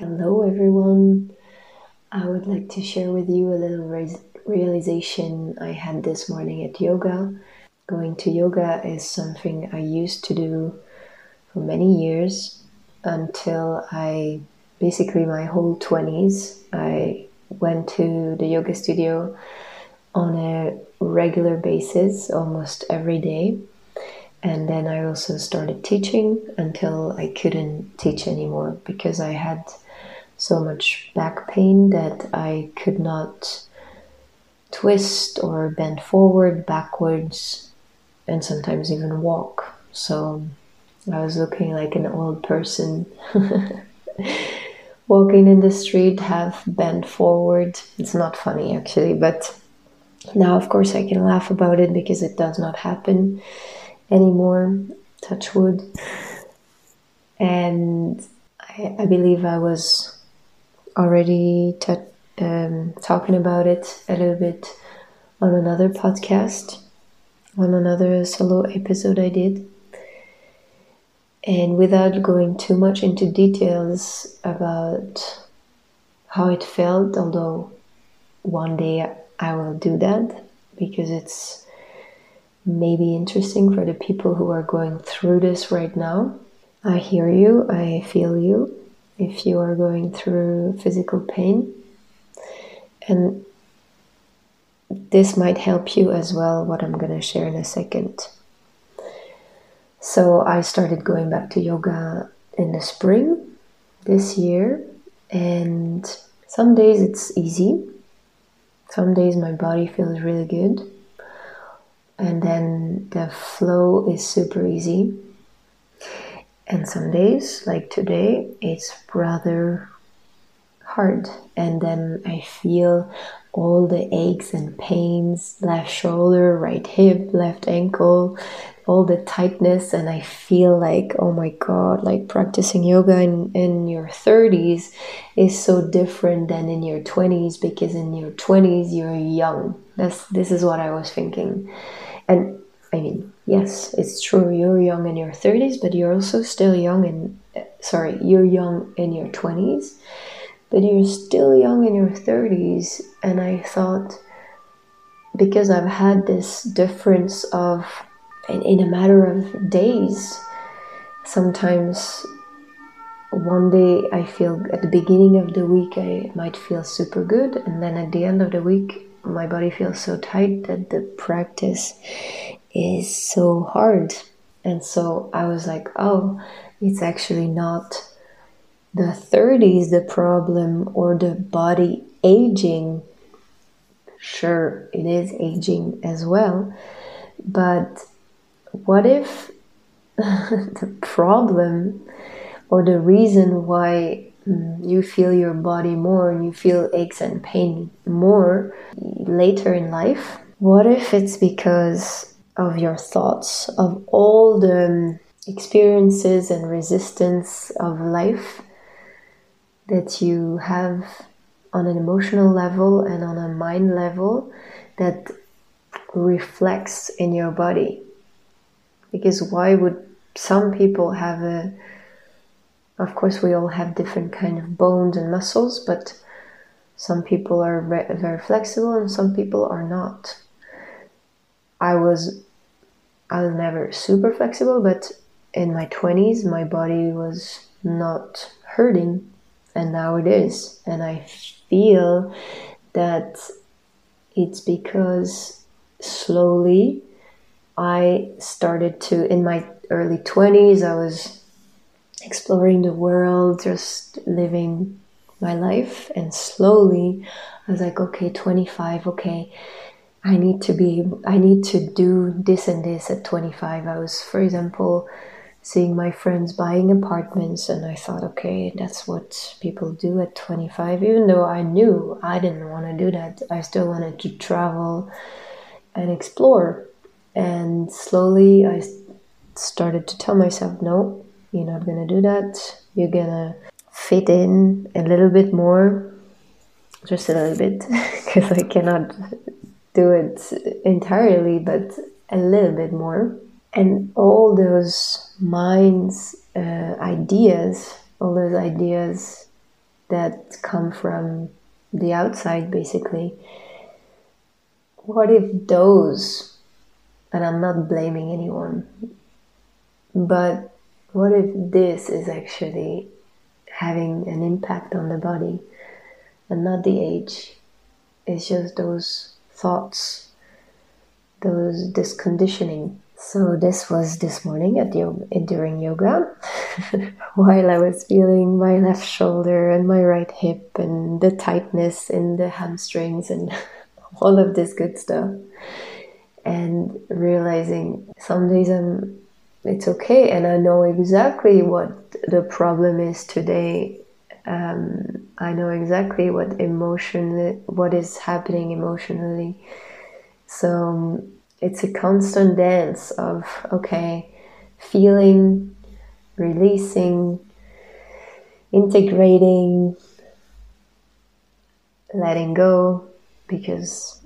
Hello, everyone. I would like to share with you a little re- realization I had this morning at yoga. Going to yoga is something I used to do for many years until I basically my whole 20s. I went to the yoga studio on a regular basis almost every day. And then I also started teaching until I couldn't teach anymore because I had so much back pain that I could not twist or bend forward, backwards, and sometimes even walk. So I was looking like an old person walking in the street, half bent forward. It's not funny actually, but now, of course, I can laugh about it because it does not happen anymore. Touch wood. And I, I believe I was already um, talking about it a little bit on another podcast, on another solo episode I did. And without going too much into details about how it felt, although one day I will do that because it's maybe interesting for the people who are going through this right now. I hear you, I feel you if you are going through physical pain. And this might help you as well, what I'm going to share in a second. So, I started going back to yoga in the spring this year, and some days it's easy, some days my body feels really good, and then the flow is super easy. And some days, like today, it's rather hard, and then I feel all the aches and pains left shoulder, right hip, left ankle, all the tightness. And I feel like oh my god like practicing yoga in, in your 30s is so different than in your 20s because in your 20s you're young. That's this is what I was thinking. And I mean yes it's true you're young in your 30s but you're also still young in sorry you're young in your 20s but you're still young in your 30s and I thought because I've had this difference of in, in a matter of days. Sometimes one day I feel at the beginning of the week I might feel super good, and then at the end of the week my body feels so tight that the practice is so hard. And so I was like, oh, it's actually not the 30s the problem or the body aging. Sure, it is aging as well, but what if the problem or the reason why mm, you feel your body more and you feel aches and pain more later in life? What if it's because of your thoughts, of all the um, experiences and resistance of life that you have on an emotional level and on a mind level that reflects in your body? because why would some people have a of course we all have different kind of bones and muscles but some people are very flexible and some people are not i was i was never super flexible but in my 20s my body was not hurting and now it is and i feel that it's because slowly I started to, in my early 20s, I was exploring the world, just living my life. And slowly, I was like, okay, 25, okay, I need to be, I need to do this and this at 25. I was, for example, seeing my friends buying apartments, and I thought, okay, that's what people do at 25. Even though I knew I didn't want to do that, I still wanted to travel and explore. And slowly I started to tell myself, no, you're not gonna do that. You're gonna fit in a little bit more, just a little bit, because I cannot do it entirely, but a little bit more. And all those minds, uh, ideas, all those ideas that come from the outside, basically. What if those, and I'm not blaming anyone, but what if this is actually having an impact on the body and not the age? It's just those thoughts, those this conditioning. So this was this morning at yoga, during yoga, while I was feeling my left shoulder and my right hip and the tightness in the hamstrings and all of this good stuff, and realizing some days I'm it's okay and I know exactly what the problem is today. Um, I know exactly what emotion what is happening emotionally. So um, it's a constant dance of okay, feeling, releasing, integrating, letting go because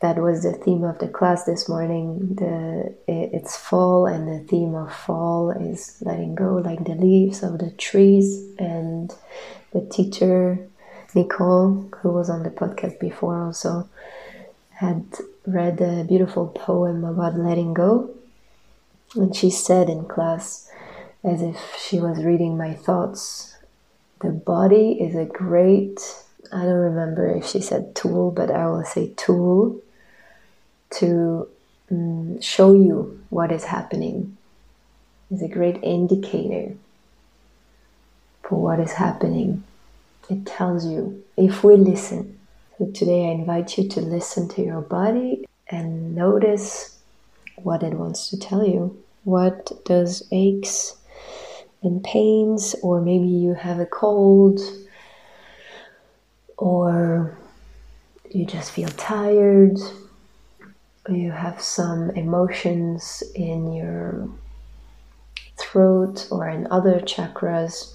that was the theme of the class this morning. The it's fall, and the theme of fall is letting go, like the leaves of the trees. And the teacher Nicole, who was on the podcast before, also had read a beautiful poem about letting go. And she said in class, as if she was reading my thoughts, the body is a great I don't remember if she said tool, but I will say tool to um, show you what is happening is a great indicator for what is happening. It tells you if we listen. So today I invite you to listen to your body and notice what it wants to tell you. What does aches and pains, or maybe you have a cold, or you just feel tired, or you have some emotions in your throat or in other chakras,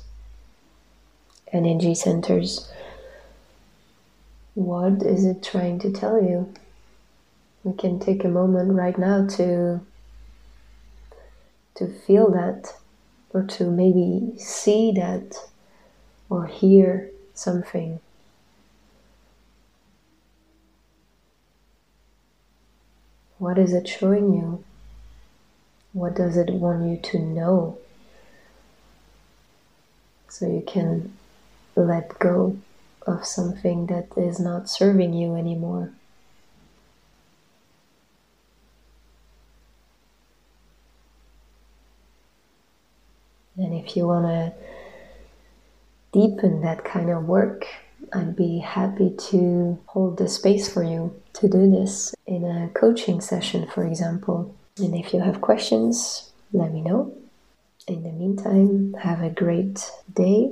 energy centers. What is it trying to tell you? We can take a moment right now to to feel that or to maybe see that or hear something. What is it showing you? What does it want you to know? So you can let go of something that is not serving you anymore. And if you want to deepen that kind of work, I'd be happy to hold the space for you to do this in a coaching session, for example. And if you have questions, let me know. In the meantime, have a great day.